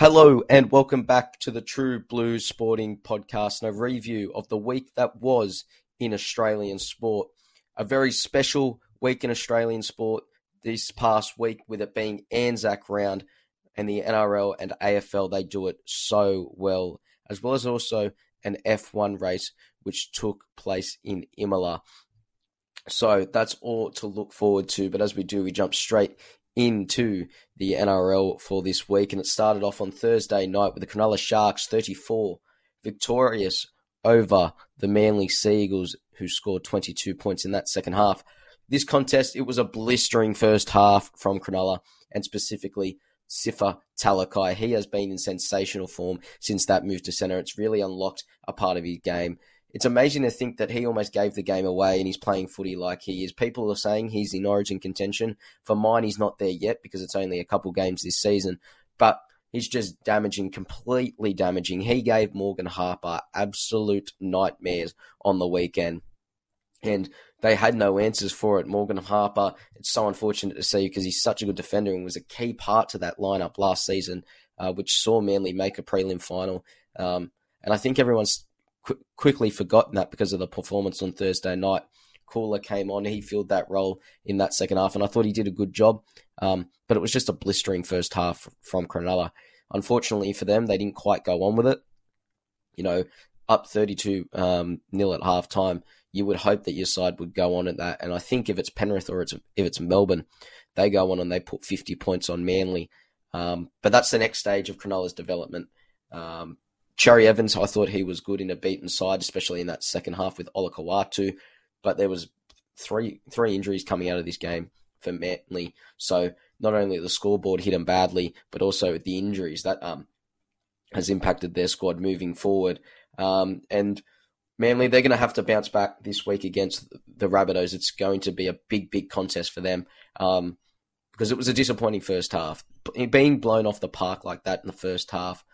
Hello and welcome back to the True Blues Sporting Podcast and a review of the week that was in Australian sport. A very special week in Australian sport this past week, with it being Anzac round and the NRL and AFL, they do it so well, as well as also an F1 race which took place in Imola. So that's all to look forward to. But as we do, we jump straight into the NRL for this week. And it started off on Thursday night with the Cronulla Sharks 34 victorious over the Manly Sea Eagles, who scored 22 points in that second half. This contest, it was a blistering first half from Cronulla, and specifically Sifa Talakai. He has been in sensational form since that move to centre. It's really unlocked a part of his game it's amazing to think that he almost gave the game away and he's playing footy like he is. People are saying he's in origin contention. For mine, he's not there yet because it's only a couple games this season. But he's just damaging, completely damaging. He gave Morgan Harper absolute nightmares on the weekend. And they had no answers for it. Morgan Harper, it's so unfortunate to see because he's such a good defender and was a key part to that lineup last season, uh, which saw Manly make a prelim final. Um, and I think everyone's qu- quickly forgotten that because of the performance on Thursday night. Koula came on, he filled that role in that second half, and I thought he did a good job. Um, but it was just a blistering first half from Cronulla. Unfortunately for them, they didn't quite go on with it. You know, up 32 um, nil at half time, you would hope that your side would go on at that. And I think if it's Penrith or it's if it's Melbourne, they go on and they put 50 points on Manly. Um, but that's the next stage of Cronulla's development. Um, Cherry Evans, I thought he was good in a beaten side, especially in that second half with Olakau'atu. But there was three three injuries coming out of this game for Manly. So not only the scoreboard hit them badly, but also the injuries that um has impacted their squad moving forward. Um, and Manly, they're going to have to bounce back this week against the Rabbitohs. It's going to be a big, big contest for them um, because it was a disappointing first half. Being blown off the park like that in the first half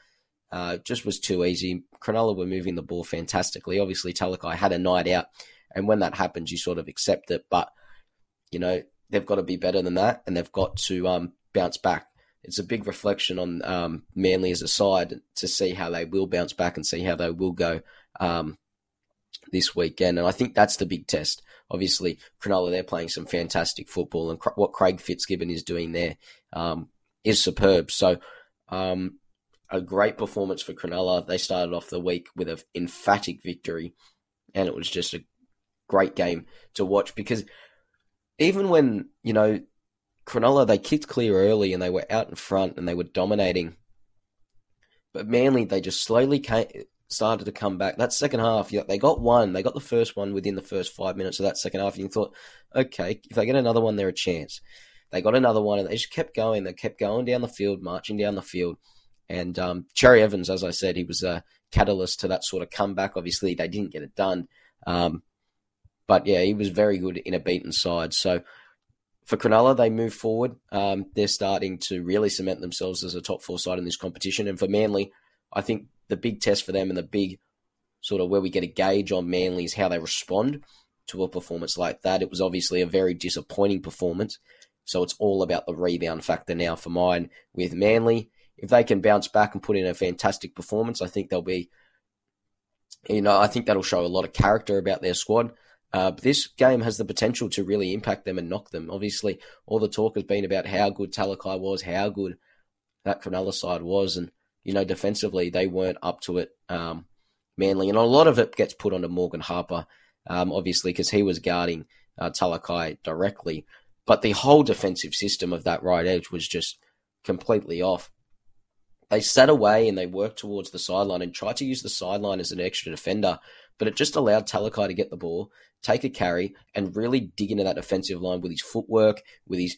uh, just was too easy. Cronulla were moving the ball fantastically. Obviously, Talakai had a night out, and when that happens, you sort of accept it. But you know they've got to be better than that, and they've got to um, bounce back. It's a big reflection on um, Manly as a side to see how they will bounce back and see how they will go um, this weekend. And I think that's the big test. Obviously, Cronulla they're playing some fantastic football, and what Craig Fitzgibbon is doing there um, is superb. So um, a great performance for Cronulla. They started off the week with an emphatic victory, and it was just a great game to watch because even when, you know, Cronulla, they kicked clear early and they were out in front and they were dominating. But Manly, they just slowly came, started to come back. That second half, they got one. They got the first one within the first five minutes of that second half. And you thought, okay, if they get another one, they're a chance. They got another one and they just kept going. They kept going down the field, marching down the field. And um, Cherry Evans, as I said, he was a catalyst to that sort of comeback. Obviously, they didn't get it done. Um, but yeah, he was very good in a beaten side. So for Cronulla, they move forward. Um, they're starting to really cement themselves as a top four side in this competition. And for Manly, I think the big test for them and the big sort of where we get a gauge on Manly is how they respond to a performance like that. It was obviously a very disappointing performance. So it's all about the rebound factor now for mine with Manly if they can bounce back and put in a fantastic performance, I think they'll be, you know, I think that'll show a lot of character about their squad. Uh, this game has the potential to really impact them and knock them. Obviously, all the talk has been about how good Talakai was, how good that Cronulla side was, and you know, defensively they weren't up to it. Um, Manly, and a lot of it gets put onto Morgan Harper, um, obviously because he was guarding uh, Talakai directly, but the whole defensive system of that right edge was just completely off they sat away and they worked towards the sideline and tried to use the sideline as an extra defender, but it just allowed Talakai to get the ball, take a carry, and really dig into that offensive line with his footwork, with his.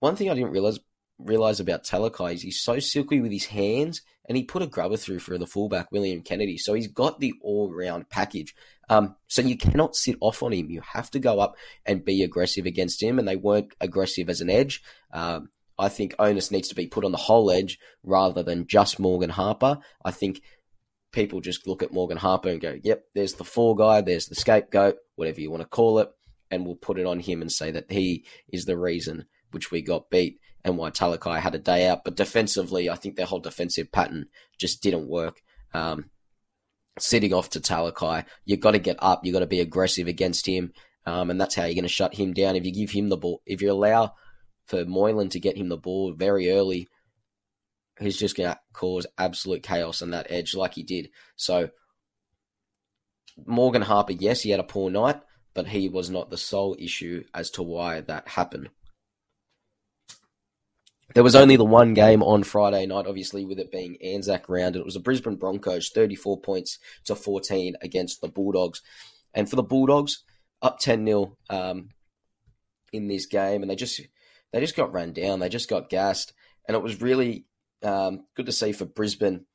One thing I didn't realize realize about Talakai is he's so silky with his hands, and he put a grubber through for the fullback William Kennedy, so he's got the all round package. Um, so you cannot sit off on him. You have to go up and be aggressive against him, and they weren't aggressive as an edge. Um, I think onus needs to be put on the whole edge rather than just Morgan Harper. I think people just look at Morgan Harper and go, yep, there's the four guy, there's the scapegoat, whatever you want to call it, and we'll put it on him and say that he is the reason which we got beat. and why Talakai had a day out. But defensively, I think their whole defensive pattern just didn't work. Um, sitting off to Talakai, you've got to get up. You've got to be aggressive against him. Um, and that's how you're going to shut him down. If you give him the ball, if you allow for Moylan to get him the ball very early, he's just going to cause absolute chaos on that edge like he did. So Morgan Harper, yes, he had a poor night, but he was not the sole issue as to why that happened. There was only the one game on Friday night, obviously, with it being Anzac round. It was the Brisbane Broncos, 34 points to 14 against the Bulldogs. And for the Bulldogs, up 10 0 um, in this game, and they just they just got run down. They just got gassed. And it was really um, good to see for Brisbane.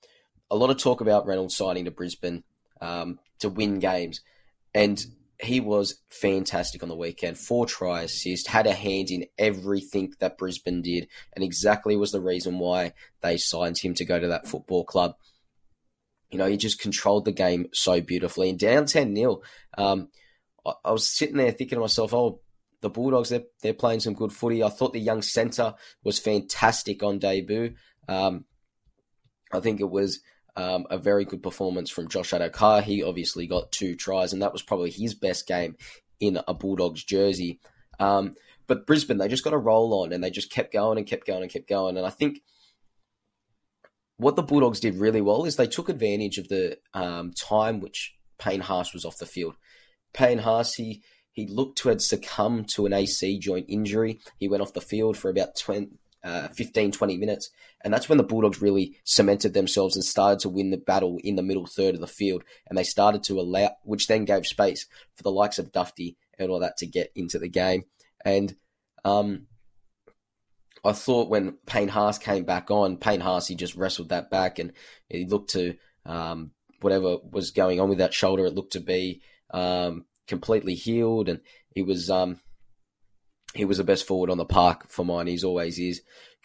A lot of talk about Reynolds signing to Brisbane um, to win games. And he was fantastic on the weekend. Four try assist, had a hand in everything that Brisbane did, and exactly was the reason why they signed him to go to that football club. You know, he just controlled the game so beautifully. And down 10 0, um, I, I, was sitting there thinking to myself, oh, the Bulldogs, they're, they're playing some good footy. I thought the young centre was fantastic on debut. Um, I think it was um, a very good performance from Josh Addo-Carr. He obviously got two tries, and that was probably his best game in a Bulldogs jersey. Um, but Brisbane, they just got a roll on, and they just kept going and kept going and kept going. And I think what the Bulldogs did really well is they took advantage of the um, time which Payne Haas was off the field. Payne Haas, he, he looked to have succumbed to an AC joint injury. He went off the field for about 20, uh, 15, 20 minutes. And that's when the Bulldogs really cemented themselves and started to win the battle in the middle third of the field. And they started to allow, which then gave space for the likes of Dufty and all that to get into the game. And um, I thought when Payne Haas came back on, Payne Haas, he just wrestled that back and he looked to um, whatever was going on with that shoulder, it looked to be um, completely healed. And he was um, he was the best forward on the park for mine. He's always is.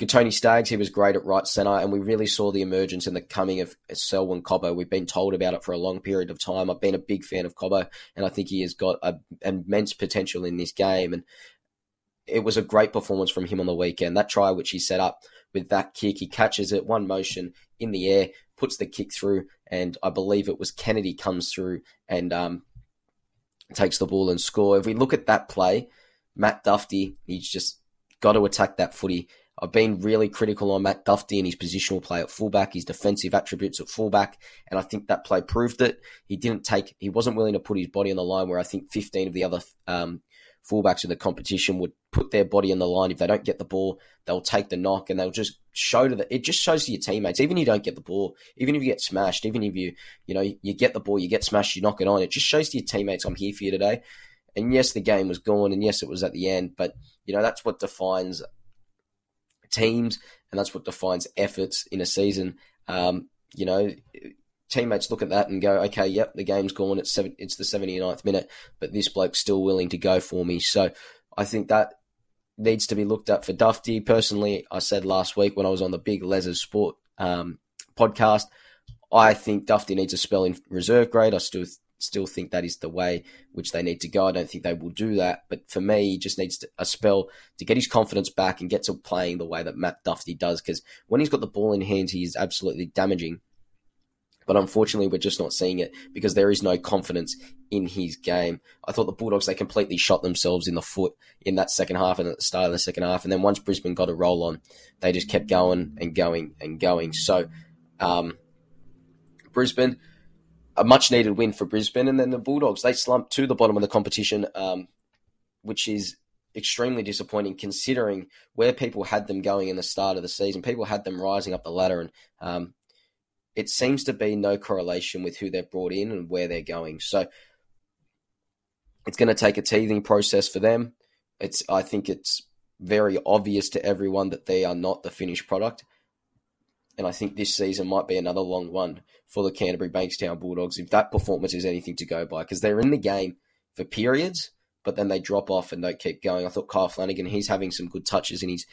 Tony Staggs, he was great at right centre, and we really saw the emergence and the coming of Selwyn Cobbo. We've been told about it for a long period of time. I've been a big fan of Cobbo, and I think he has got a, immense potential in this game. And it was a great performance from him on the weekend. That try which he set up with that kick, he catches it one motion in the air, puts the kick through, and I believe it was Kennedy comes through and um, takes the ball and score. If we look at that play Matt Dufty, he's just got to attack that footy. I've been really critical on Matt Dufty and his positional play at fullback, his defensive attributes at fullback, and I think that play proved it. He didn't take, he wasn't willing to put his body on the line where I think 15 of the other um, fullbacks in the competition would put their body on the line. If they don't get the ball, they'll take the knock and they'll just show to the. It just shows to your teammates. Even if you don't get the ball, even if you get smashed, even if you you know you get the ball, you get smashed, you knock it on. It just shows to your teammates, I'm here for you today. And yes, the game was gone, and yes, it was at the end. But you know that's what defines teams, and that's what defines efforts in a season. Um, you know, teammates look at that and go, okay, yep, the game's gone. It's seven, it's the 79th minute, but this bloke's still willing to go for me. So I think that needs to be looked at for Dufty. Personally, I said last week when I was on the big Les's Sport um, podcast, I think Dufty needs a spell in reserve grade. I still still think that is the way which they need to go. I don't think they will do that. But for me, he just needs to, a spell to get his confidence back and get to playing the way that Matt Dufty does. Because when he's got the ball in hand, he is absolutely damaging. But unfortunately, we're just not seeing it because there is no confidence in his game. I thought the Bulldogs, they completely shot themselves in the foot in that second half and at the start of the second half. And then once Brisbane got a roll on, they just kept going and going and going. So, um, Brisbane, a much needed win for Brisbane. And then the Bulldogs, they slumped to the bottom of the competition, um, which is extremely disappointing considering where people had them going in the start of the season. People had them rising up the ladder, and um, it seems to be no correlation with who they've brought in and where they're going. So it's going to take a teething process for them. It's I think it's very obvious to everyone that they are not the finished product. And I think this season might be another long one for the Canterbury Bankstown Bulldogs if that performance is anything to go by because they're in the game for periods, but then they drop off and don't keep going. I thought Kyle Flanagan, he's having some good touches and he's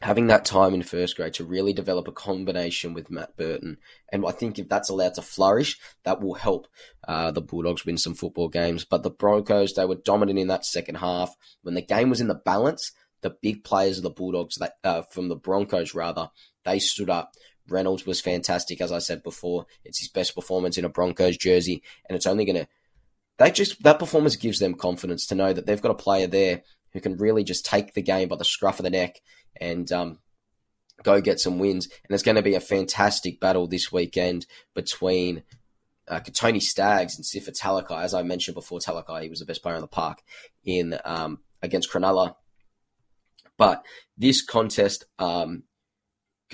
having that time in first grade to really develop a combination with Matt Burton. And I think if that's allowed to flourish, that will help uh, the Bulldogs win some football games. But the Broncos, they were dominant in that second half. When the game was in the balance, the big players of the Bulldogs, that, uh, from the Broncos rather, they stood up. Reynolds was fantastic, as I said before. It's his best performance in a Broncos jersey, and it's only going to. They just that performance gives them confidence to know that they've got a player there who can really just take the game by the scruff of the neck and um, go get some wins. And it's going to be a fantastic battle this weekend between uh, Tony Staggs and Sifa Talakai. As I mentioned before, Talakai, he was the best player in the park in um, against Cronulla. But this contest, um,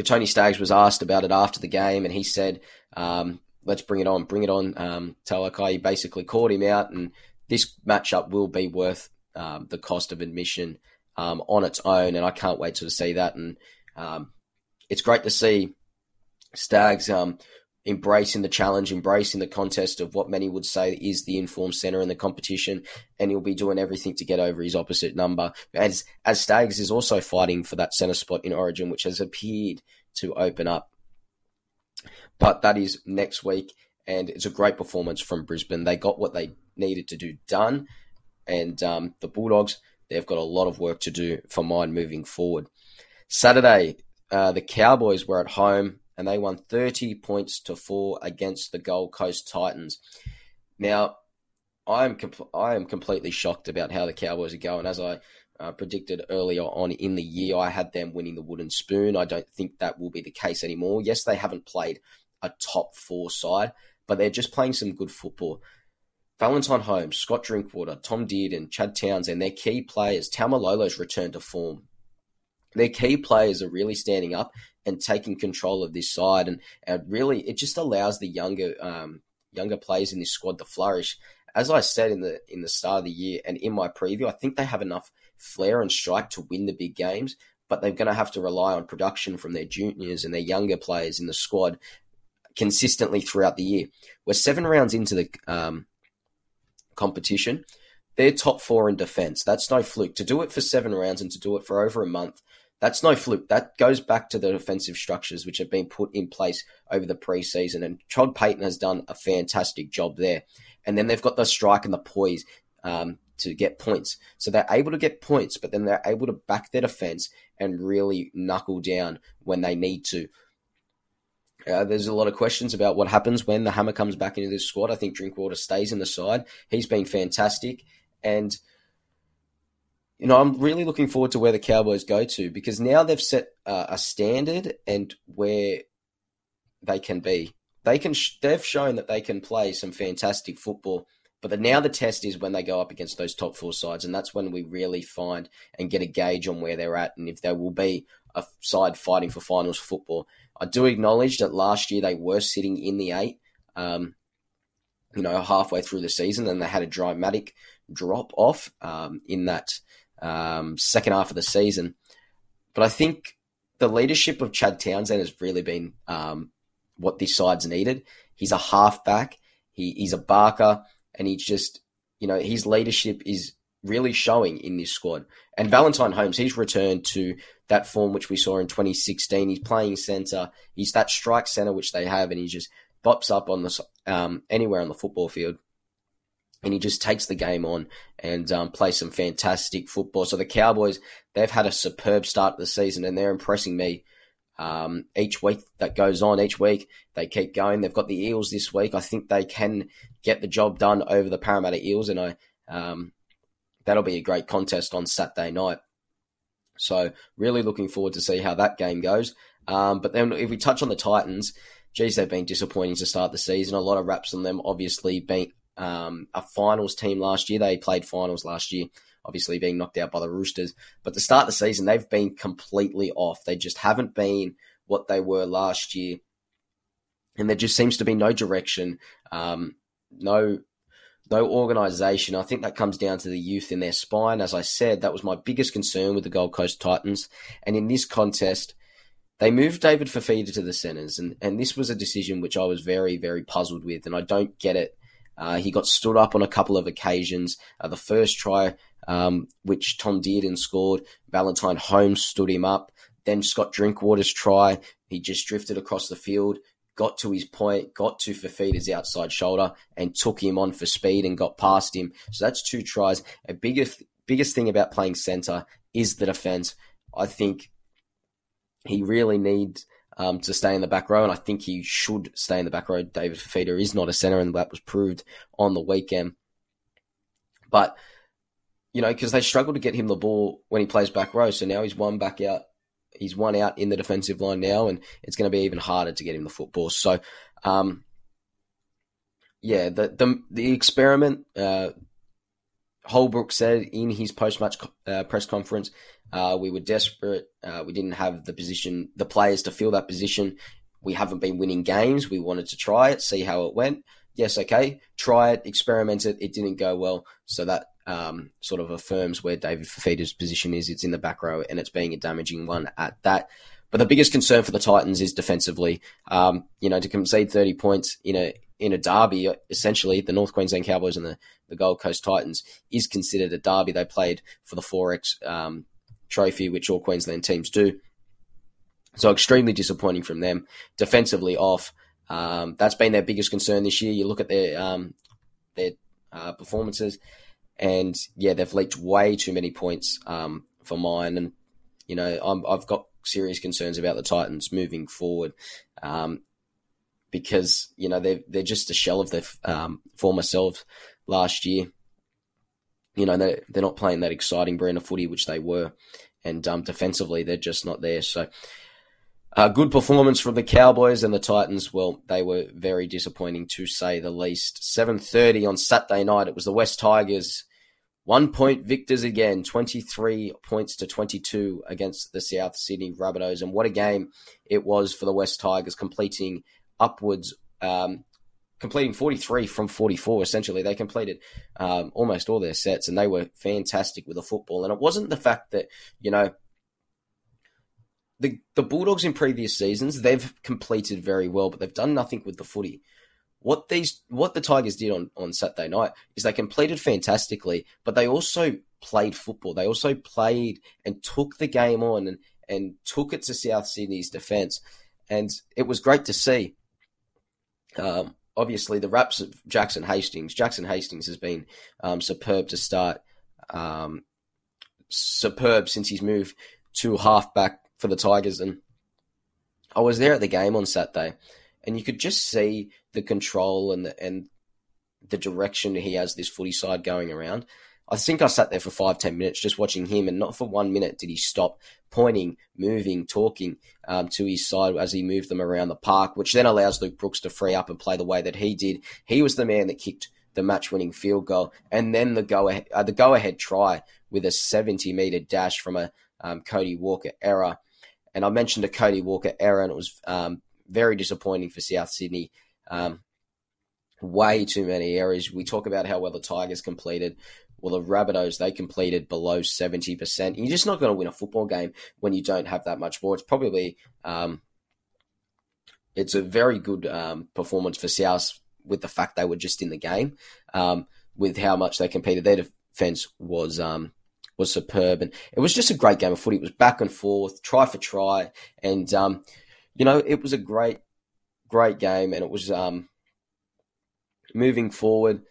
Tony Staggs was asked about it after the game, and he said, um, "Let's bring it on, bring it on." Um, Talakai basically called him out, and this matchup will be worth um, the cost of admission um, on its own, and I can't wait to see that. And um, it's great to see Staggs um, embracing the challenge, embracing the contest of what many would say is the informed centre in the competition, and he'll be doing everything to get over his opposite number. As as Staggs is also fighting for that centre spot in Origin, which has appeared to open up. But that is next week, and it's a great performance from Brisbane. They got what they needed to do done, and um, the Bulldogs they've got a lot of work to do for mine moving forward. Saturday, uh, the Cowboys were at home and they won 30 points to four against the Gold Coast Titans. Now, I am com- I am completely shocked about how the Cowboys are going. As I uh, predicted earlier on in the year, I had them winning the wooden spoon. I don't think that will be the case anymore. Yes, they haven't played a top four side, but they're just playing some good football. Valentine Holmes, Scott Drinkwater, Tom Dearden, Chad Townsend, their key players. Taumalolo's returned to form. Their key players are really standing up and taking control of this side, and, and really it just allows the younger um, younger players in this squad to flourish. As I said in the in the start of the year and in my preview, I think they have enough flair and strike to win the big games, but they're going to have to rely on production from their juniors and their younger players in the squad consistently throughout the year. We're seven rounds into the um, competition. They're top four in defense. That's no fluke. To do it for seven rounds and to do it for over a month, that's no fluke. That goes back to the defensive structures which have been put in place over the preseason. And Todd Payten has done a fantastic job there. And then they've got the strike and the poise um, to get points. So they're able to get points, but then they're able to back their defense and really knuckle down when they need to. Uh, there's a lot of questions about what happens when the hammer comes back into this squad. I think Drinkwater stays in the side. He's been fantastic. And, you know, I'm really looking forward to where the Cowboys go to because now they've set uh, a standard and where they can be. They can. Sh- they've shown that they can play some fantastic football. But the, now the test is when they go up against those top four sides, and that's when we really find and get a gauge on where they're at and if they will be a side fighting for finals football. I do acknowledge that last year they were sitting in the eight, um, you know, halfway through the season, and they had a dramatic drop off um, in that um, second half of the season. But I think the leadership of Chad Townsend has really been um, what this side's needed. He's a halfback, he, he's a barker, and he's just, you know, his leadership is really showing in this squad. And Valentine Holmes, he's returned to that form which we saw in 2016. He's playing centre. He's that strike centre which they have, and he just bops up on the um, anywhere on the football field, and he just takes the game on and um, plays some fantastic football. So the Cowboys, they've had a superb start to the season, and they're impressing me. Um, each week that goes on, each week they keep going. They've got the Eels this week. I think they can get the job done over the Parramatta Eels, and I um, that'll be a great contest on Saturday night. So really looking forward to see how that game goes. Um, but then if we touch on the Titans, geez, they've been disappointing to start the season. A lot of raps on them. Obviously, being um, a finals team last year, they played finals last year. Obviously, being knocked out by the Roosters. But to start the season, they've been completely off. They just haven't been what they were last year, and there just seems to be no direction, um, no no organisation. I think that comes down to the youth in their spine. As I said, that was my biggest concern with the Gold Coast Titans. And in this contest, they moved David Fifita to the centres, and, and this was a decision which I was very, very puzzled with, and I don't get it. Uh, he got stood up on a couple of occasions. Uh, the first try, um, which Tom Dearden scored, Valentine Holmes stood him up. Then Scott Drinkwater's try, he just drifted across the field got to his point, got to Fifita's outside shoulder, and took him on for speed and got past him. So that's two tries. A biggest biggest thing about playing centre is the defense. I think he really needs um, to stay in the back row, and I think he should stay in the back row. David Fifita is not a center, and that was proved on the weekend. But you know, because they struggle to get him the ball when he plays back row, so now he's one back out. He's one out in the defensive line now, and it's going to be even harder to get him the football. So, um, yeah, the the the experiment. Uh, Holbrook said in his post match uh, press conference, uh, we were desperate. Uh, we didn't have the position, the players to fill that position. We haven't been winning games. We wanted to try it, see how it went. Yes, okay, try it, experiment it. It didn't go well, so that um, sort of affirms where David Fifita's position is. It's in the back row, and it's being a damaging one at that. But the biggest concern for the Titans is defensively. Um, you know, to concede 30 points in a in a derby, essentially the North Queensland Cowboys and the, the Gold Coast Titans is considered a derby. They played for the Forex um, trophy, which all Queensland teams do. So extremely disappointing from them. Defensively off. Um, that's been their biggest concern this year. You look at their um, their uh, performances, and yeah, they've leaked way too many points um, for mine. And you know, i have got serious concerns about the Titans moving forward. Um, because you know they're they're just a shell of their um, former selves last year. You know they're they're not playing that exciting brand of footy which they were, and um, defensively they're just not there. So. Uh, good performance from the Cowboys and the Titans. Well, they were very disappointing to say the least. 7:30 on Saturday night. It was the West Tigers, one point victors again, 23 points to 22 against the South Sydney Rabbitohs. And what a game it was for the West Tigers, completing upwards, um, completing 43 from 44. Essentially, they completed um, almost all their sets, and they were fantastic with the football. And it wasn't the fact that you know the the Bulldogs in previous seasons they've completed very well, but they've done nothing with the footy. What these what the Tigers did on, on Saturday night is they completed fantastically, but they also played football. They also played and took the game on and, and took it to South Sydney's defence. And it was great to see. Um, obviously, the raps of Jackson Hastings. Jackson Hastings has been um, superb to start. Um, superb since he's moved to halfback for the Tigers. And I was there at the game on Saturday, and you could just see the control and the, and the direction he has this footy side going around. I think I sat there for five, ten minutes just watching him, and not for one minute did he stop pointing, moving, talking um, to his side as he moved them around the park, which then allows Luke Brooks to free up and play the way that he did. He was the man that kicked the match-winning field goal, and then the go ahead, uh, the go-ahead try with a 70-meter dash from a um, Cody Walker error. And I mentioned a Cody Walker error, and it was um, very disappointing for South Sydney. Um, way too many errors. We talk about how well the Tigers completed. Well, the Rabbitohs, they completed below 70%. You're just not going to win a football game when you don't have that much more. It's probably, um, it's a very good um, performance for South with the fact they were just in the game, um, with how much they competed. Their defense was, um, was superb. And it was just a great game of footy. It was back and forth, try for try. And, um, you know, it was a great, great game. And it was, um, moving forward,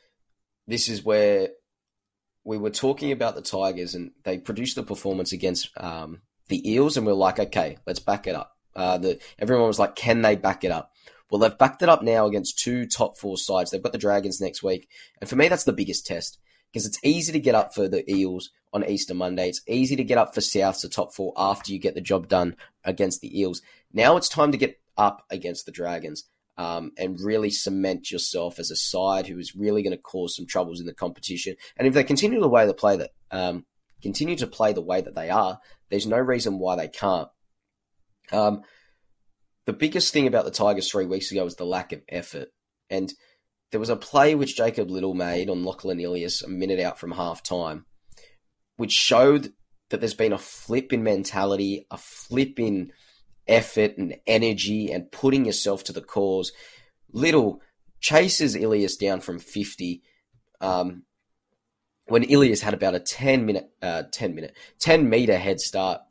this is where we were talking about the Tigers and they produced the performance against um, the Eels, and we are like, okay, let's back it up. Uh, the, everyone was like, can they back it up? Well, they've backed it up now against two top four sides. They've got the Dragons next week. And for me, that's the biggest test because it's easy to get up for the Eels on Easter Monday. It's easy to get up for South to top four after you get the job done against the Eels. Now it's time to get up against the Dragons um, and really cement yourself as a side who is really going to cause some troubles in the competition. And if they continue the way they play that, um, continue to play the way that they are, there's no reason why they can't. Um, the biggest thing about the Tigers three weeks ago was the lack of effort. And there was a play which Jacob Liddle made on Lachlan Ilias a minute out from half time, which showed that there's been a flip in mentality, a flip in effort and energy and putting yourself to the cause. Liddle chases Ilias down from 50 um, when Ilias had about a 10 minute, uh, 10 minute, 10 meter head start.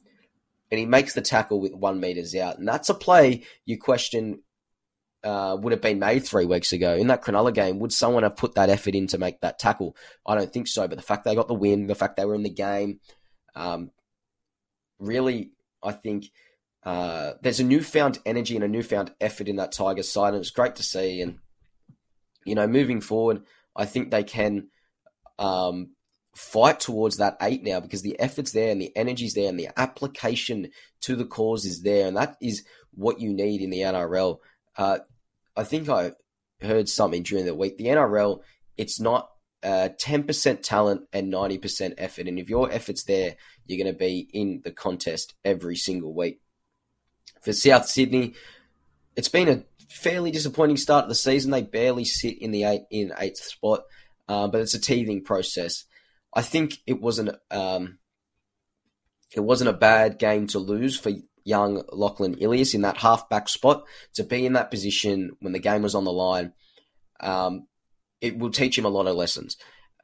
And he makes the tackle with one meters out. And that's a play you question uh, would have been made three weeks ago. In that Cronulla game, would someone have put that effort in to make that tackle? I don't think so. But the fact they got the win, the fact they were in the game, um, really, I think uh, there's a newfound energy and a newfound effort in that Tigers side, and it's great to see. And you know, moving forward, I think they can um, fight towards that eight now because the effort's there and the energy's there and the application to the cause is there, and that is what you need in the NRL. Uh, I think I heard something during the week. The NRL, it's not uh, 10% talent and 90% effort. And if your effort's there, you're going to be in the contest every single week. For South Sydney, it's been a fairly disappointing start of the season. They barely sit in the eight in eighth spot, uh, but it's a teething process. I think it wasn't um, it wasn't a bad game to lose for young Lachlan Ilias in that halfback spot to be in that position when the game was on the line. Um, it will teach him a lot of lessons.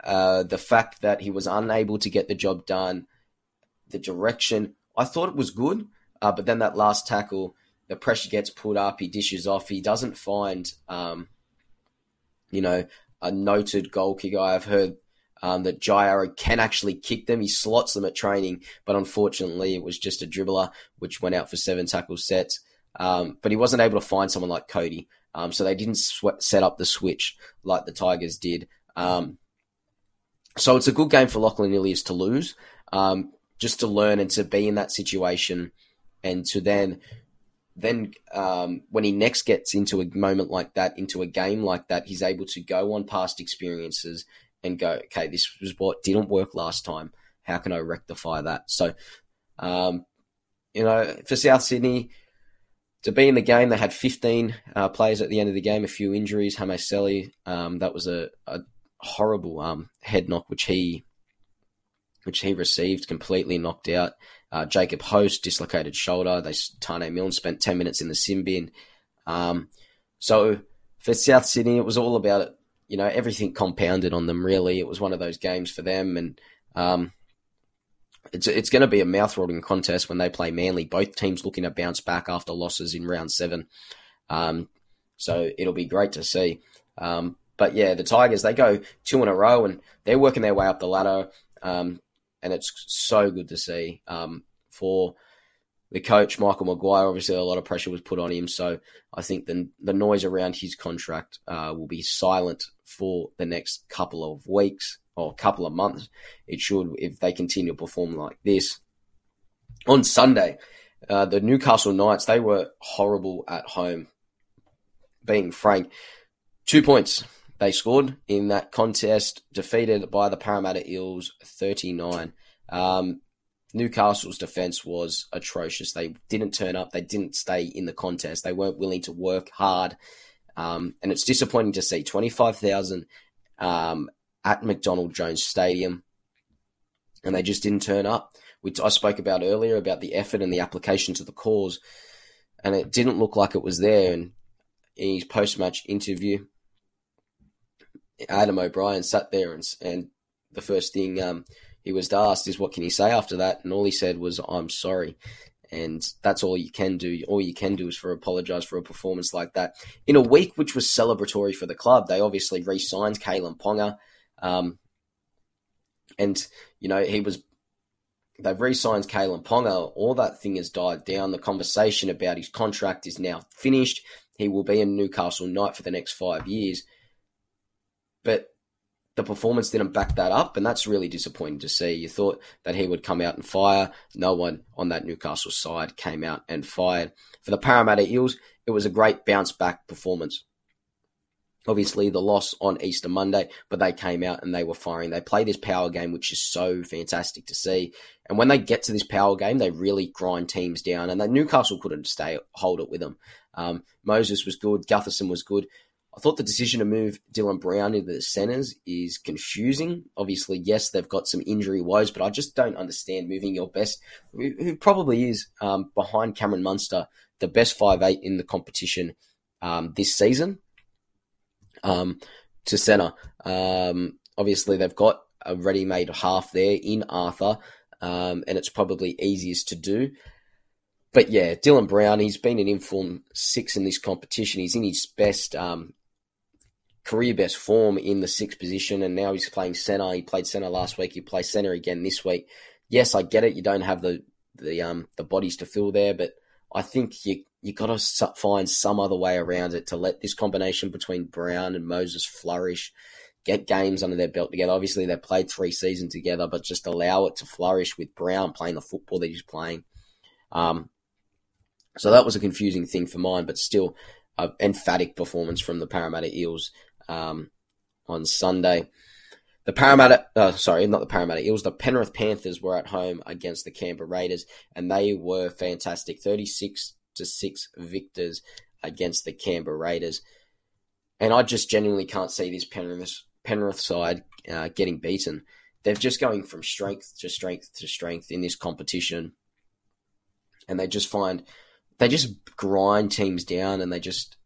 Uh, the fact that he was unable to get the job done, the direction, I thought it was good, uh, but then that last tackle, the pressure gets pulled up, he dishes off, he doesn't find, um, you know, a noted goal kicker. I've heard um, that Jai Arrow can actually kick them. He slots them at training, but unfortunately, it was just a dribbler, which went out for seven tackle sets. Um, but he wasn't able to find someone like Cody. Um, so they didn't sw- set up the switch like the Tigers did. Um, so it's a good game for Lachlan Ilias to lose, um, just to learn and to be in that situation, and to then, then um, when he next gets into a moment like that, into a game like that, he's able to go on past experiences and go, okay, this was what didn't work last time. How can I rectify that? So, um, you know, for South Sydney, to be in the game, they had 15 uh, players at the end of the game, a few injuries. Hame Sele, um, that was a, a horrible um, head knock, which he which he received, completely knocked out. Uh, Jacob Host, dislocated shoulder. They Taane Milne spent 10 minutes in the sin bin. Um, so for South Sydney, it was all about it. You know, everything compounded on them. Really, it was one of those games for them, and um, it's it's going to be a mouth-watering contest when they play Manly. Both teams looking to bounce back after losses in round seven. Um, so it'll be great to see. Um, but yeah, the Tigers they go two in a row and they're working their way up the ladder, um, and it's so good to see um, for the coach Michael Maguire. Obviously, a lot of pressure was put on him, so I think the the noise around his contract uh, will be silent for the next couple of weeks or couple of months. It should if they continue to perform like this. On Sunday, uh, the Newcastle Knights they were horrible at home. Being frank, two points they scored in that contest, defeated by the Parramatta Eels 39. Um, Newcastle's defense was atrocious. They didn't turn up. They didn't stay in the contest. They weren't willing to work hard. Um, and it's disappointing to see 25,000 um, at McDonald Jones Stadium, and they just didn't turn up. Which I spoke about earlier about the effort and the application to the cause, and it didn't look like it was there. And in his post match interview, Adam O'Brien sat there and, and the first thing um, he was asked is, "What can he say after that?" And all he said was, "I'm sorry." And that's all you can do. All you can do is for apologise for a performance like that in a week which was celebratory for the club. They obviously re-signed Kalyn Ponga. Um, and, you know, he was, they've re signed Kalyn Ponga. All that thing has died down. The conversation about his contract is now finished. He will be in Newcastle Knight for the next five years. But the performance didn't back that up, and that's really disappointing to see. You thought that he would come out and fire. No one on that Newcastle side came out and fired. For the Parramatta Eels, it was a great bounce back performance obviously the loss on Easter Monday, but they came out and they were firing. They play this power game, which is so fantastic to see. And when they get to this power game, they really grind teams down. And Newcastle couldn't stay hold it with them. Um, Moses was good. Gutherson was good. I thought the decision to move Dylan Brown into the centres is confusing. Obviously, yes, they've got some injury woes, but I just don't understand moving your best, who probably is um, behind Cameron Munster, the best five eight in the competition um, this season um, to centre. Um, obviously, they've got a ready-made half there in Arthur, um, and it's probably easiest to do. But yeah, Dylan Brown, he's been an inform six in this competition. He's in his best um, career best form in the sixth position, and now he's playing centre. He played centre last week. He plays centre again this week. Yes, I get it. You don't have the the um the bodies to fill there, but I think you you got to find some other way around it to let this combination between Brown and Moses flourish, get games under their belt together. Obviously, they played three seasons together, but just allow it to flourish with Brown playing the football that he's playing. Um, so that was a confusing thing for mine, but still, an emphatic performance from the Parramatta Eels um, on Sunday. The Parramatta, uh, sorry, not the Parramatta Eels, the Penrith Panthers were at home against the Canberra Raiders, and they were fantastic. 36 to 6 victors against the Canberra Raiders. And I just genuinely can't see this Penrith, Penrith side uh, getting beaten. They're just going from strength to strength to strength in this competition. And they just find, they just grind teams down and they just,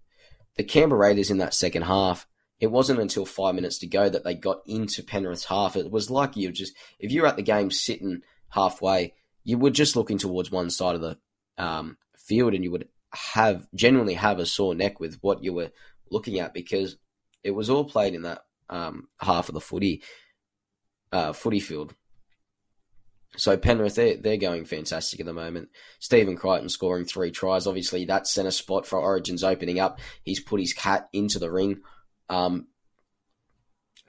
the Canberra Raiders in that second half, it wasn't until five minutes to go that they got into Penrith's half. It was like you just, if you're at the game sitting halfway, you were just looking towards one side of the um, field and you would have genuinely have a sore neck with what you were looking at because it was all played in that um, half of the footy uh, footy field. So Penrith, they're, they're going fantastic at the moment. Stephen Crichton scoring three tries. Obviously, that centre spot for Origins opening up. He's put his cat into the ring. Um,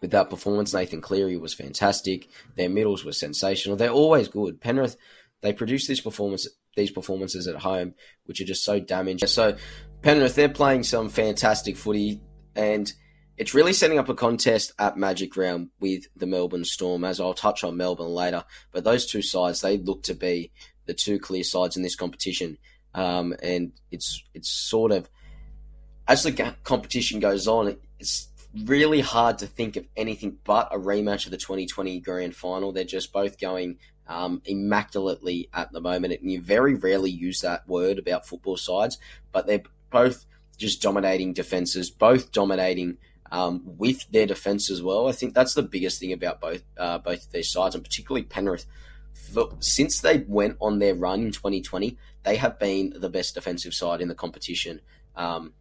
with that performance, Nathan Cleary was fantastic. Their middles were sensational. They're always good. Penrith, they produce this performance, these performances at home, which are just so damaged. So Penrith, they're playing some fantastic footy, and it's really setting up a contest at Magic Round with the Melbourne Storm. As I'll touch on Melbourne later, but those two sides, they look to be the two clear sides in this competition, um, and it's it's sort of as the competition goes on, it's really hard to think of anything but a rematch of the 2020 grand final. They're just both going um, immaculately at the moment, and you very rarely use that word about football sides, but they're both just dominating defenses, both dominating um, with their defense as well. I think that's the biggest thing about both uh, both of these sides, and particularly Penrith. Since they went on their run in 2020, they have been the best defensive side in the competition. Um,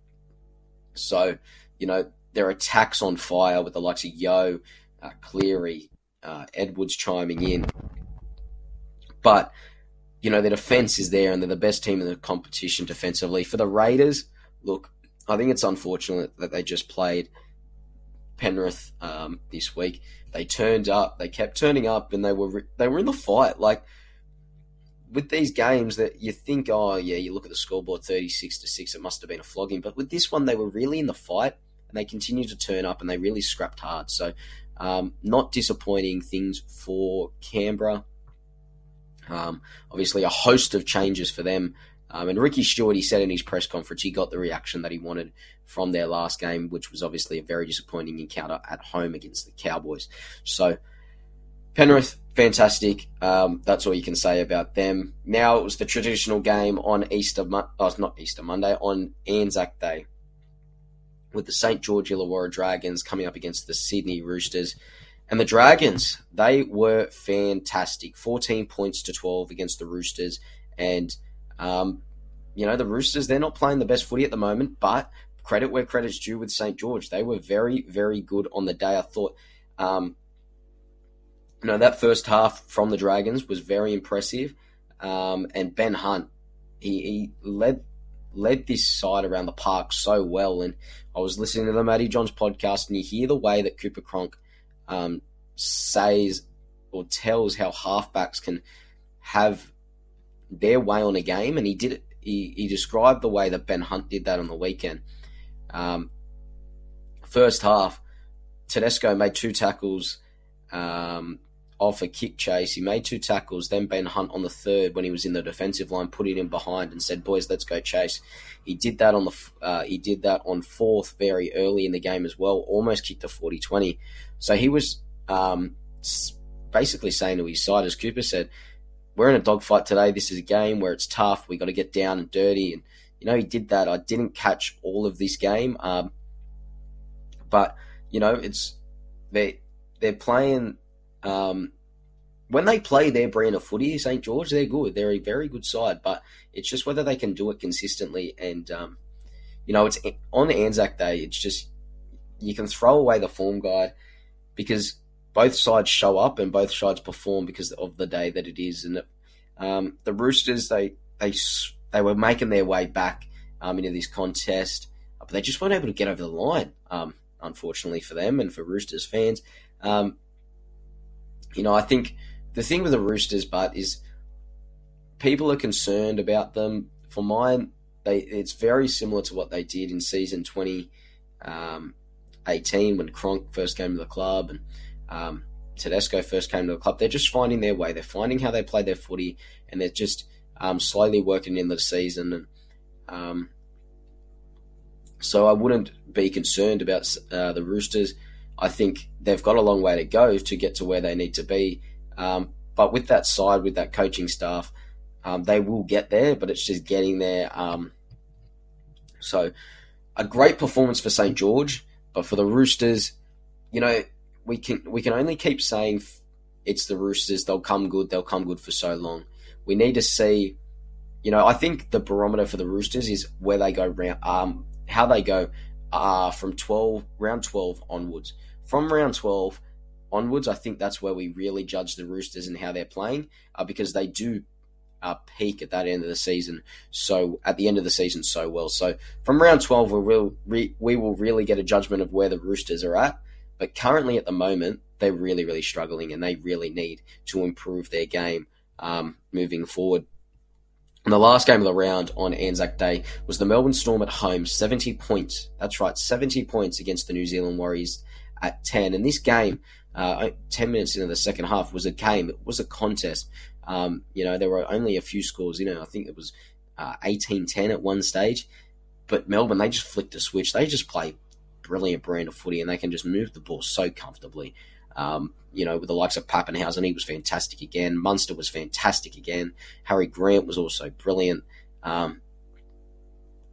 so, you know, their attacks on fire with the likes of Yeo, uh, Cleary, uh, Edwards chiming in. But, you know, their defense is there and they're the best team in the competition defensively. For the Raiders, look, I think it's unfortunate that they just played Penrith um, this week. They turned up, they kept turning up, and they were they were in the fight. Like with these games that you think, oh yeah, you look at the scoreboard, thirty six to six, it must have been a flogging. But with this one, they were really in the fight, and they continued to turn up, and they really scrapped hard. So, um, not disappointing things for Canberra. Um, obviously, a host of changes for them. Um, and Ricky Stuart, he said in his press conference, he got the reaction that he wanted from their last game, which was obviously a very disappointing encounter at home against the Cowboys. So, Penrith, fantastic. Um, that's all you can say about them. Now it was the traditional game on Easter, oh, not Easter Monday, on Anzac Day, with the St George Illawarra Dragons coming up against the Sydney Roosters. And the Dragons, they were fantastic. 14 points to 12 against the Roosters. And, um, you know, the Roosters, they're not playing the best footy at the moment, but credit where credit's due with St. George. They were very, very good on the day. I thought, um, you know, that first half from the Dragons was very impressive. Um, and Ben Hunt, he, he led led this side around the park so well. And I was listening to the Matty Johns podcast, and you hear the way that Cooper Cronk um, says or tells how halfbacks can have their way on a game, and he did it. He, he described the way that Ben Hunt did that on the weekend. Um, first half, Tedesco made two tackles. Um, off a kick chase. He made two tackles. Then Ben Hunt on the third, when he was in the defensive line, put it in behind and said, "Boys, let's go chase." He did that on the uh, he did that on fourth very early in the game as well. Almost kicked a 40-20. So he was um, basically saying to his side, as Cooper said, "We're in a dogfight today. This is a game where it's tough. We got to get down and dirty." And you know, he did that. I didn't catch all of this game, um, but you know, it's they they're playing um, when they play their brand of footy, St George, they're good. They're a very good side, but it's just whether they can do it consistently. And um, you know, it's on the Anzac Day. It's just you can throw away the form guide because both sides show up and both sides perform because of the day that it is. And Um, the Roosters, they they they were making their way back um, into this contest, but they just weren't able to get over the line. Um, unfortunately for them and for Roosters fans, um, you know, I think the thing with the Roosters, but is people are concerned about them. For mine, they it's very similar to what they did in season 2018 um, when Cronk first came to the club and um, Tedesco first came to the club. They're just finding their way. They're finding how they play their footy, and they're just um, slowly working in the season. And um, so I wouldn't be concerned about uh, the Roosters. I think they've got a long way to go to get to where they need to be. Um, but with that side, with that coaching staff, um, they will get there. But it's just getting there. Um, so a great performance for St George, but for the Roosters, you know, we can we can only keep saying it's the Roosters. They'll come good. They'll come good for so long. We need to see. You know, I think the barometer for the Roosters is where they go round, um, how they go, uh, from twelve round twelve onwards. From round twelve onwards, I think that's where we really judge the Roosters and how they're playing, uh, because they do uh, peak at that end of the season. So at the end of the season, so well. So from round twelve, we will re- we will really get a judgment of where the Roosters are at. But currently, at the moment, they're really, really struggling and they really need to improve their game um, moving forward. And the last game of the round on Anzac Day was the Melbourne Storm at home, 70 points. That's right, 70 points against the New Zealand Warriors at 10. And this game, uh, 10 minutes into the second half, was a game. It was a contest. Um, you know, there were only a few scores. You know, I think it was uh, 18-10 at one stage. But Melbourne, they just flicked a switch. They just play brilliant brand of footy, and they can just move the ball so comfortably. Um, you know, with the likes of Papenhuyzen, he was fantastic again. Munster was fantastic again. Harry Grant was also brilliant. Um,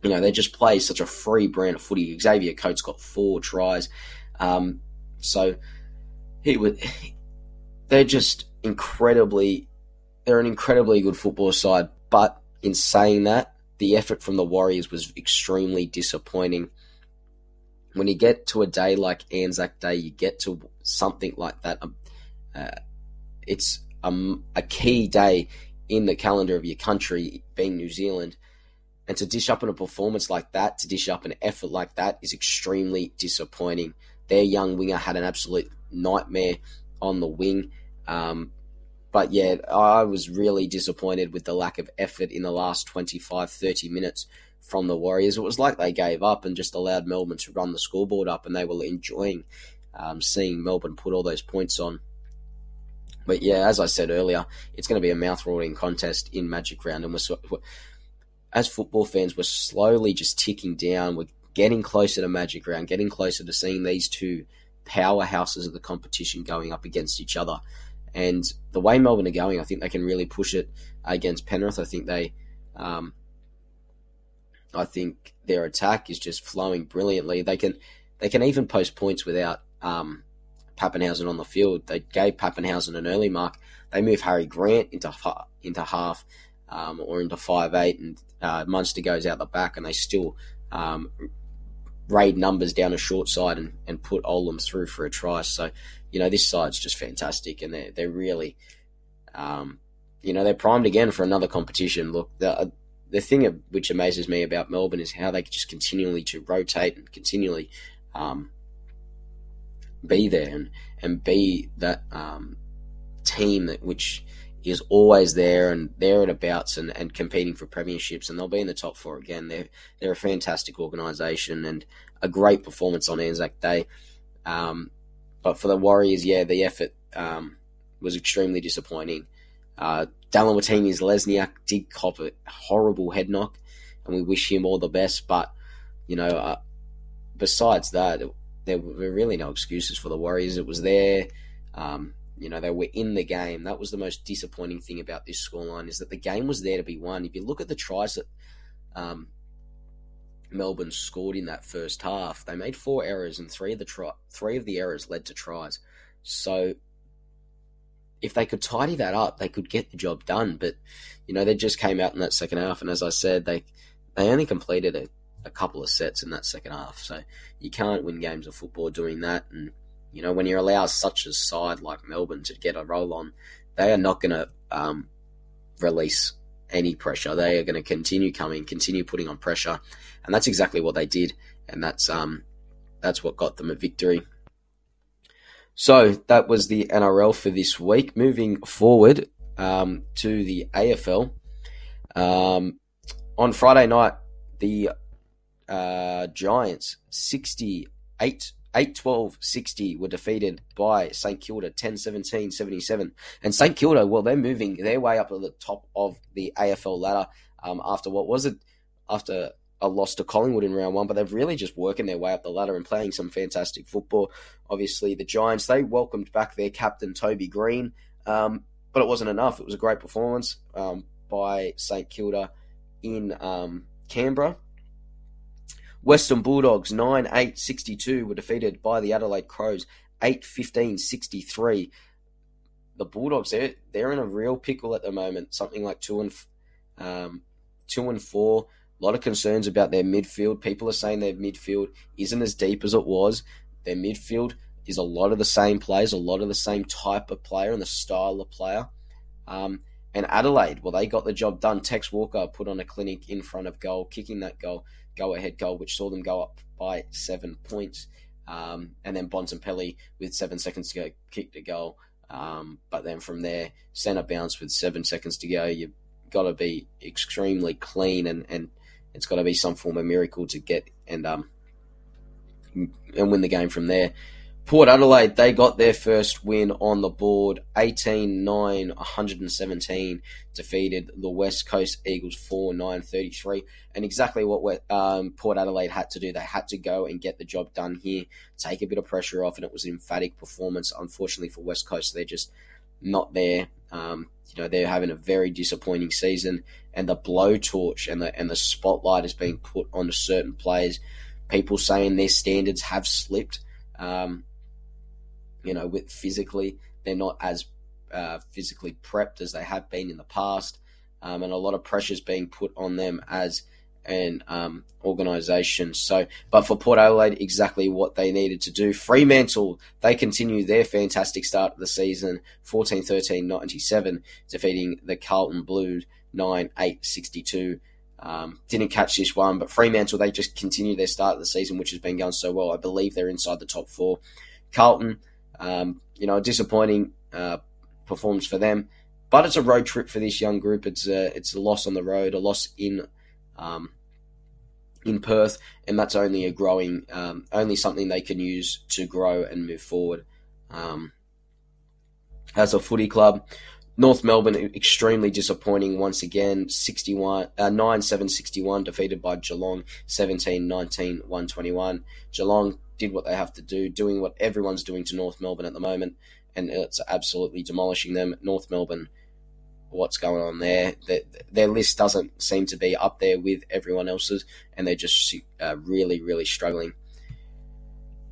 you know, they just play such a free brand of footy. Xavier Coates got four tries. Um, so he would. They're just incredibly. They're an incredibly good football side, but in saying that, the effort from the Warriors was extremely disappointing when you get to a day like Anzac Day, you get to something like that. Um, uh, it's um, a key day in the calendar of your country, being New Zealand. And to dish up in a performance like that, to dish up an effort like that, is extremely disappointing. Their young winger had an absolute nightmare on the wing. Um, but yeah, I was really disappointed with the lack of effort in the last 25, 30 minutes from the Warriors. It was like they gave up and just allowed Melbourne to run the scoreboard up, and they were enjoying um, seeing Melbourne put all those points on. But yeah, as I said earlier, it's going to be a mouth-watering contest in Magic Round, and we're, as football fans, we're slowly just ticking down. We're getting closer to Magic Round, getting closer to seeing these two powerhouses of the competition going up against each other. And the way Melbourne are going, I think they can really push it against Penrith. I think they um, I think their attack is just flowing brilliantly. They can they can even post points without um, Papenhuyzen on the field. They gave Papenhuyzen an early mark. They move Harry Grant into into half um, or into five eight, and uh, Munster goes out the back, and they still um, raid numbers down a short side and, and put Olam through for a try. So you know this side's just fantastic, and they're they're really um, you know they're primed again for another competition. Look, the, the thing which amazes me about Melbourne is how they just continually to rotate and continually um, be there and, and be that um, team that which is always there and there at abouts and, and competing for premierships and they'll be in the top four again. They're they're a fantastic organisation and a great performance on Anzac Day. Um, but for the Warriors, yeah, the effort um, was extremely disappointing. Uh, Dallin Zelezniak did cop a horrible head knock, and we wish him all the best. But you know, uh, besides that, there were really no excuses for the Warriors. It was there. Um, you know, they were in the game. That was the most disappointing thing about this scoreline is that the game was there to be won. If you look at the tries that um, Melbourne scored in that first half, they made four errors, and three of the tri- three of the errors led to tries. So if they could tidy that up, they could get the job done. But you know, they just came out in that second half, and as I said, they they only completed a, a couple of sets in that second half. So you can't win games of football doing that. And you know, when you allow such a side like Melbourne to get a roll on, they are not going to um, release any pressure. They are going to continue coming, continue putting on pressure, and that's exactly what they did, and that's um that's what got them a victory. So that was the NRL for this week. Moving forward um, to the AFL. Um, on Friday night, the uh, Giants 68 8 12 60 were defeated by St Kilda 10 17 77. And St Kilda, well, they're moving their way up to the top of the AFL ladder um, after what was it? After a loss to Collingwood in round one, but they've really just working their way up the ladder and playing some fantastic football. Obviously, the Giants, they welcomed back their captain, Toby Greene, um, but it wasn't enough. It was a great performance um, by St Kilda in um, Canberra. Western Bulldogs 9 8 62 were defeated by the Adelaide Crows 8 15 63. The Bulldogs, they're, they're in a real pickle at the moment, something like 2 and, um, two and 4. A lot of concerns about their midfield. People are saying their midfield isn't as deep as it was. Their midfield is a lot of the same players, a lot of the same type of player and the style of player. Um, and Adelaide, well, they got the job done. Tex Walker put on a clinic in front of goal, kicking that goal, go ahead goal, which saw them go up by seven points. Um, and then Bontempelli with seven seconds to go kicked a goal. Um, but then from there, centre bounce with seven seconds to go. You've got to be extremely clean and, and it's got to be some form of miracle to get and um and win the game from there. Port Adelaide, they got their first win on the board, 18-9, 117, defeated the West Coast Eagles 4-9, 33. And exactly what um, Port Adelaide had to do. They had to go and get the job done here, take a bit of pressure off, and it was an emphatic performance. Unfortunately for West Coast, they're just not there. Um, you know, they're having a very disappointing season, and the blowtorch and the and the spotlight is being put onto certain players. People saying their standards have slipped. Um, you know, with physically, they're not as uh, physically prepped as they have been in the past, um, and a lot of pressure is being put on them as an um, organisation. So, but for Port Adelaide, exactly what they needed to do. Fremantle, they continue their fantastic start of the season, 14-13, 97, defeating the Carlton Blues 9-8, Um, didn't catch this one, but Fremantle, they just continue their start of the season, which has been going so well. I believe they're inside the top four. Carlton, um, you know, disappointing uh, performance for them, but it's a road trip for this young group. It's a, it's a loss on the road, a loss in um, in Perth, and that's only a growing, um, only something they can use to grow and move forward. Um, as a footy club, North Melbourne extremely disappointing once again, 61, uh, 9-7 61, defeated by Geelong 17 19 121. Geelong did what they have to do, doing what everyone's doing to North Melbourne at the moment, and it's absolutely demolishing them. North Melbourne what's going on there. Their, their list doesn't seem to be up there with everyone else's, and they're just uh, really, really struggling.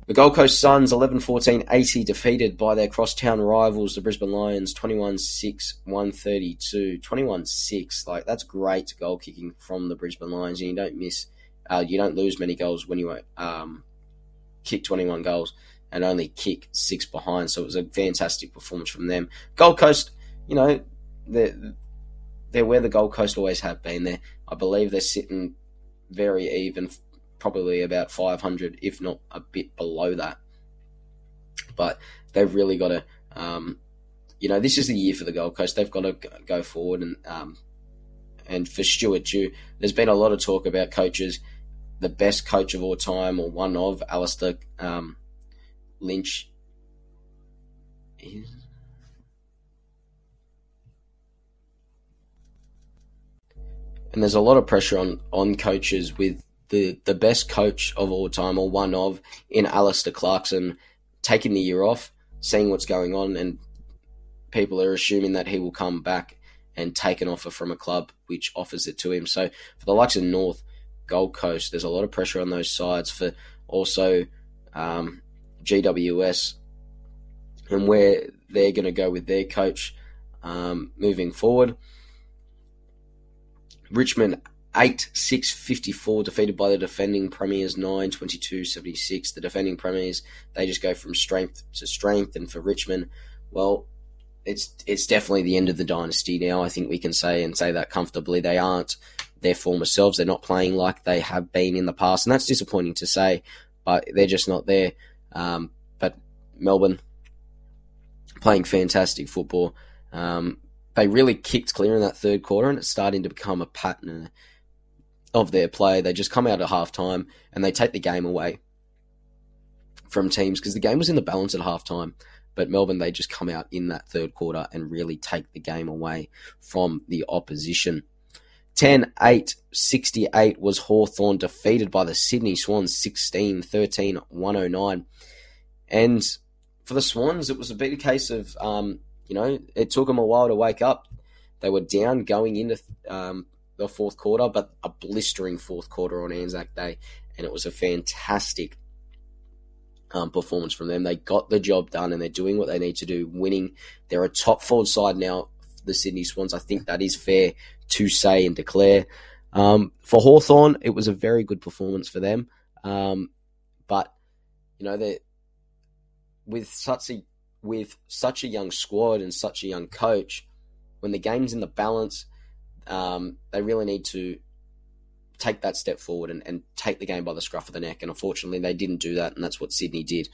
The Gold Coast Suns 11 14 80 defeated by their crosstown rivals, the Brisbane Lions 21 6 132. 21 6. Like, that's great goal kicking from the Brisbane Lions, and you don't miss, uh, you don't lose many goals when you um, kick 21 goals and only kick six behind. So it was a fantastic performance from them. Gold Coast, you know, they're, they're where the Gold Coast always have been. There, I believe they're sitting very even, probably about 500, if not a bit below that. But they've really got to, um, you know, this is the year for the Gold Coast. They've got to go forward and um, and for Stuart Dew, there's been a lot of talk about coaches. The best coach of all time, or one of Alastair um, Lynch. And there's a lot of pressure on on coaches with the the best coach of all time or one of in Alastair Clarkson taking the year off, seeing what's going on, and people are assuming that he will come back and take an offer from a club which offers it to him. So for the likes of North, Gold Coast, there's a lot of pressure on those sides for also um, GWS and where they're going to go with their coach um, moving forward. Richmond 8 6 54, defeated by the defending Premiers 9 22 76. The defending Premiers, they just go from strength to strength. And for Richmond, well, it's it's definitely the end of the dynasty now. I think we can say and say that comfortably. They aren't their former selves. They're not playing like they have been in the past, and that's disappointing to say. But they're just not there. Um, but Melbourne playing fantastic football. Um, they really kicked clear in that third quarter, and it's starting to become a pattern of their play. They just come out at halftime and they take the game away from teams because the game was in the balance at halftime. But Melbourne, they just come out in that third quarter and really take the game away from the opposition. 10 8 68 was Hawthorn defeated by the Sydney Swans 16 13 109. And for the Swans, it was a bit of a case of, um, you know, it took them a while to wake up. They were down going into um, the fourth quarter, but a blistering fourth quarter on Anzac Day. And it was a fantastic um, performance from them. They got the job done and they're doing what they need to do, winning. They're a top forward side now, the Sydney Swans. I think that is fair to say and declare. Um, for Hawthorn, it was a very good performance for them. Um, but, you know, they with such a with such a young squad and such a young coach, when the game's in the balance, um, they really need to take that step forward and, and take the game by the scruff of the neck. And unfortunately, they didn't do that, and that's what Sydney did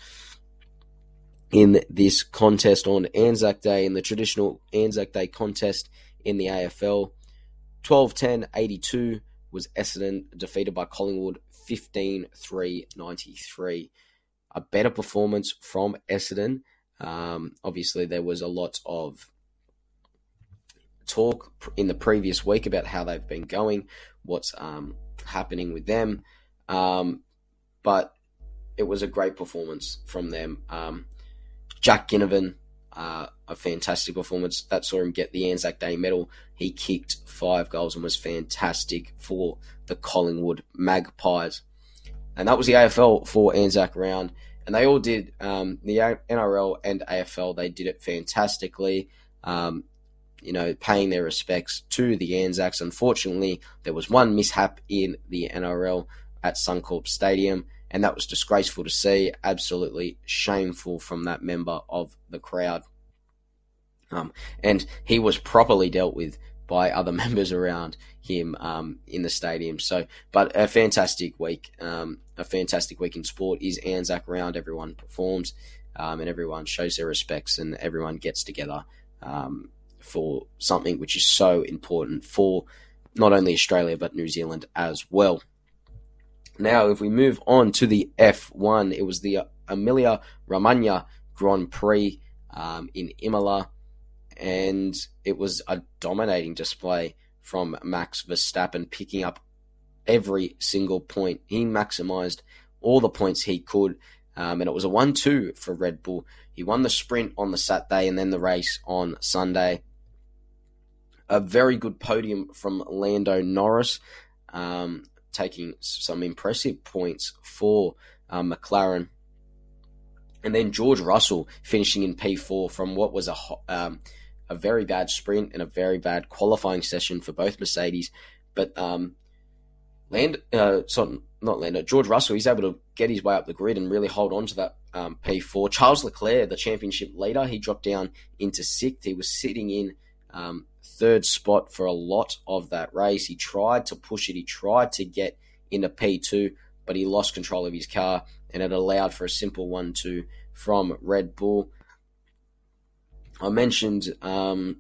in this contest on Anzac Day, in the traditional Anzac Day contest in the AFL. 12 10 82 was Essendon defeated by Collingwood 15 3 93. A better performance from Essendon. Um, obviously, there was a lot of talk in the previous week about how they've been going, what's um, happening with them. Um, but it was a great performance from them. Um, Jack Ginnivan, uh, a fantastic performance. That saw him get the Anzac Day medal. He kicked five goals and was fantastic for the Collingwood Magpies. And that was the AFL for Anzac round. And they all did, um, the NRL and AFL, they did it fantastically. Um, you know, paying their respects to the Anzacs. Unfortunately, there was one mishap in the NRL at Suncorp Stadium and that was disgraceful to see. Absolutely shameful from that member of the crowd. Um, and he was properly dealt with by other members around him um, in the stadium. So, but a fantastic week, um, a fantastic week in sport is Anzac round. Everyone performs, um, and everyone shows their respects, and everyone gets together um, for something which is so important for not only Australia but New Zealand as well. Now, if we move on to the F1, it was the Emilia Romagna Grand Prix um, in Imola, and it was a dominating display from Max Verstappen, picking up every single point. He maximized all the points he could, um, and it was a 1 2 for Red Bull. He won the sprint on the Saturday and then the race on Sunday. A very good podium from Lando Norris. Um, taking some impressive points for um, McLaren. And then George Russell finishing in P4 from what was a um, a very bad sprint and a very bad qualifying session for both Mercedes. But um, Land, uh, not Lando, George Russell, he's able to get his way up the grid and really hold on to that um, P4. Charles Leclerc, the championship leader, he dropped down into sixth. He was sitting in um, third spot for a lot of that race. He tried to push it, he tried to get into P2, but he lost control of his car and it allowed for a simple 1 2 from Red Bull. I mentioned um,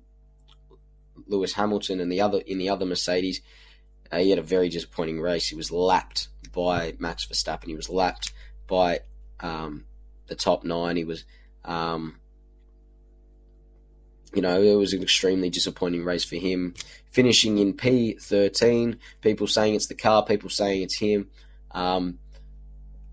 Lewis Hamilton and the other in the other Mercedes. Uh, he had a very disappointing race. He was lapped by Max Verstappen. He was lapped by um, the top nine. He was um, you know, it was an extremely disappointing race for him. Finishing in P13, people saying it's the car, people saying it's him. Um,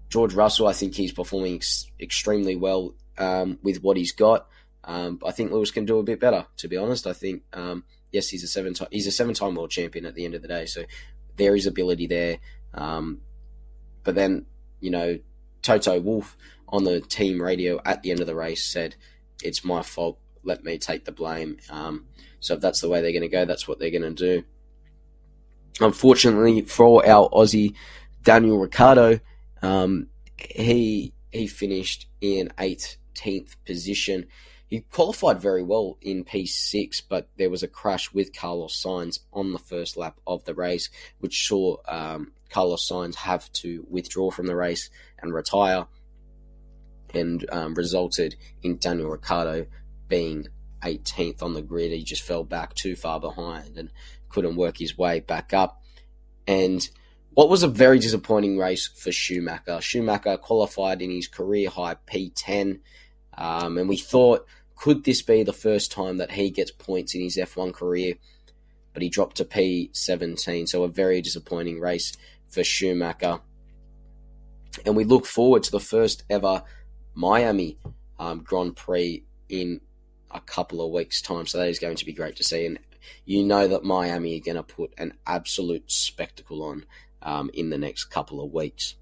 George Russell, I think he's performing ex- extremely well um, with what he's got. Um, I think Lewis can do a bit better, to be honest. I think, um, yes, he's a seven time he's a seven time world champion at the end of the day, so there is ability there. Um, but then, you know, Toto Wolff on the team radio at the end of the race said, "It's my fault let me take the blame. Um, so if that's the way they're going to go, that's what they're going to do. Unfortunately for our Aussie Daniel Ricciardo, um, he he finished in 18th position. he qualified very well in P6, but there was a crash with Carlos Sainz on the first lap of the race, which saw um, Carlos Sainz have to withdraw from the race and retire, and um, resulted in Daniel Ricciardo being 18th on the grid. He just fell back too far behind and couldn't work his way back up. And what was a very disappointing race for Schumacher. Schumacher qualified in his career high P10, um, and we thought, could this be the first time that he gets points in his F1 career? But he dropped to P17, so a very disappointing race for Schumacher. And we look forward to the first ever Miami um, Grand Prix in a couple of weeks' time. So that is going to be great to see. And you know that Miami are going to put an absolute spectacle on um, in the next couple of weeks.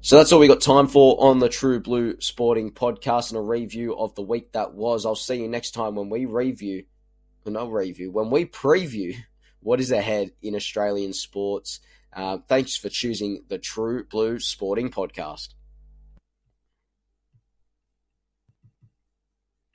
So that's all we got time for on the True Blue Sporting podcast and a review of the week that was. I'll see you next time when we review, not review, when we preview what is ahead in Australian sports. Uh, thanks for choosing the True Blue Sporting podcast.